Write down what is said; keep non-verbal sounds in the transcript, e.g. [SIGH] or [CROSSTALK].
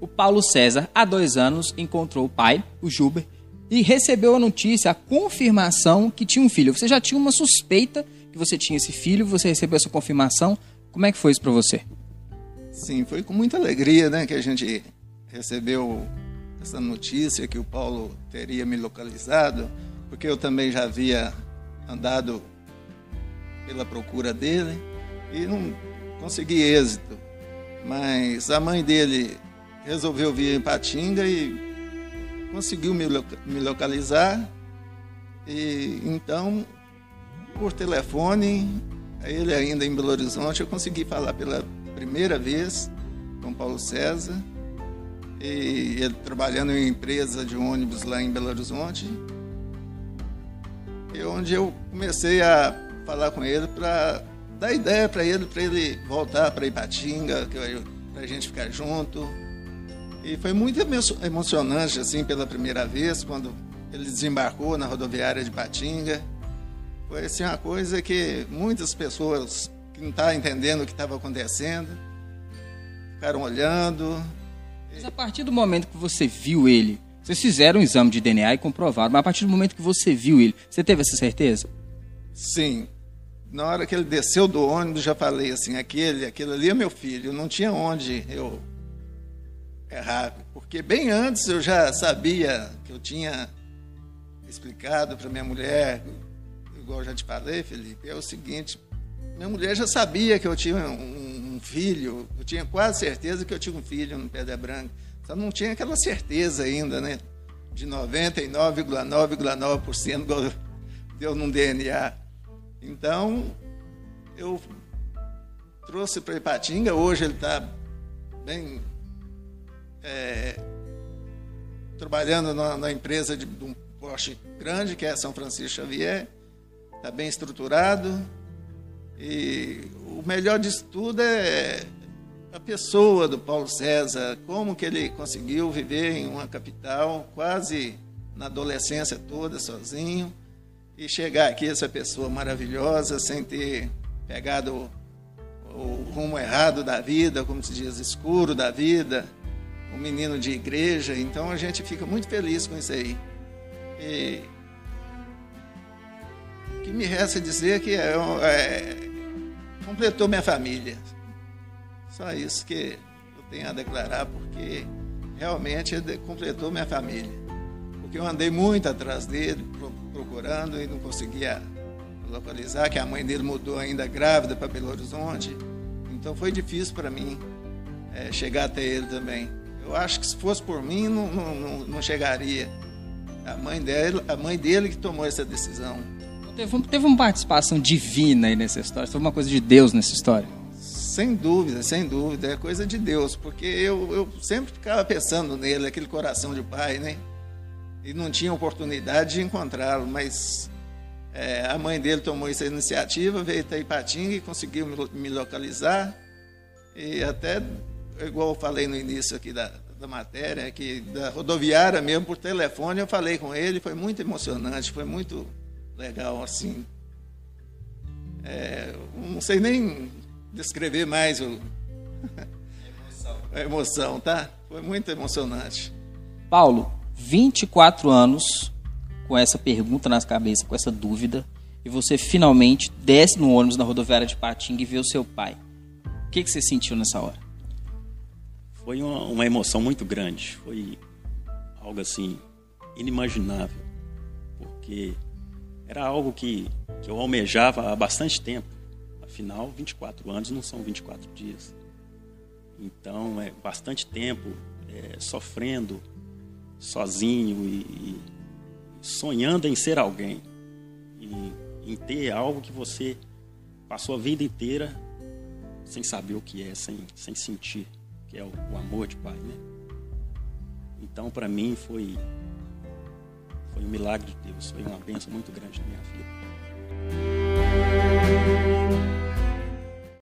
o Paulo César, há dois anos, encontrou o pai, o Juber, e recebeu a notícia, a confirmação que tinha um filho. Você já tinha uma suspeita que você tinha esse filho, você recebeu essa confirmação. Como é que foi isso para você? Sim, foi com muita alegria, né, que a gente recebeu essa notícia que o Paulo teria me localizado, porque eu também já havia andado pela procura dele e não consegui êxito. Mas a mãe dele resolveu vir em Patinga e conseguiu me, me localizar. E então, por telefone, ele ainda em Belo Horizonte, eu consegui falar pela primeira vez com Paulo César. E ele trabalhando em empresa de ônibus lá em Belo Horizonte. E onde eu comecei a falar com ele para dar ideia para ele, para ele voltar para Ipatinga, para a gente ficar junto. E foi muito emocionante, assim, pela primeira vez, quando ele desembarcou na rodoviária de Patinga. Foi, assim, uma coisa que muitas pessoas que não estavam entendendo o que estava acontecendo ficaram olhando. Mas a partir do momento que você viu ele, vocês fizeram um exame de DNA e comprovaram, mas a partir do momento que você viu ele, você teve essa certeza? Sim. Na hora que ele desceu do ônibus, já falei assim, aquele, aquele ali é meu filho. Não tinha onde eu errar, porque bem antes eu já sabia que eu tinha explicado para minha mulher, igual eu já te falei, Felipe, é o seguinte, minha mulher já sabia que eu tinha um, um filho, eu tinha quase certeza que eu tinha um filho no Pedra Branca, só não tinha aquela certeza ainda, né, de 99,9,9% [LAUGHS] deu num DNA. Então, eu trouxe para Ipatinga, hoje ele está bem é, trabalhando na, na, empresa de, de um poste grande, que é São Francisco Xavier, está bem estruturado. E o melhor disso tudo é a pessoa do Paulo César, como que ele conseguiu viver em uma capital quase na adolescência toda sozinho e chegar aqui essa pessoa maravilhosa sem ter pegado o, o rumo errado da vida, como se diz, escuro da vida, um menino de igreja, então a gente fica muito feliz com isso aí. E o que me resta dizer que é, é, completou minha família. Só isso que eu tenho a declarar, porque realmente completou minha família. Porque eu andei muito atrás dele, procurando e não conseguia localizar, que a mãe dele mudou ainda grávida para Belo Horizonte. Então foi difícil para mim é, chegar até ele também. Eu acho que se fosse por mim, não, não, não chegaria. A mãe, dele, a mãe dele que tomou essa decisão. Teve, teve uma participação divina aí nessa história? Foi uma coisa de Deus nessa história? Sem dúvida, sem dúvida. É coisa de Deus. Porque eu, eu sempre ficava pensando nele, aquele coração de pai, né? E não tinha oportunidade de encontrá-lo, mas é, a mãe dele tomou essa iniciativa, veio até Ipatinga e conseguiu me localizar. E até igual eu falei no início aqui da, da matéria, que da rodoviária mesmo, por telefone, eu falei com ele, foi muito emocionante, foi muito legal, assim. É, não sei nem descrever mais o... [LAUGHS] a emoção, tá? Foi muito emocionante. Paulo, 24 anos com essa pergunta nas cabeças, com essa dúvida, e você finalmente desce no ônibus na rodoviária de Patinga e vê o seu pai. O que, que você sentiu nessa hora? Foi uma, uma emoção muito grande. Foi algo assim inimaginável, porque era algo que, que eu almejava há bastante tempo. Afinal, 24 anos não são 24 dias. Então, é bastante tempo é, sofrendo sozinho e, e, sonhando em ser alguém. E em ter algo que você passou a vida inteira sem saber o que é, sem, sem sentir é o, o amor de pai, né? Então, para mim, foi, foi um milagre de Deus, foi uma bênção muito grande na minha vida.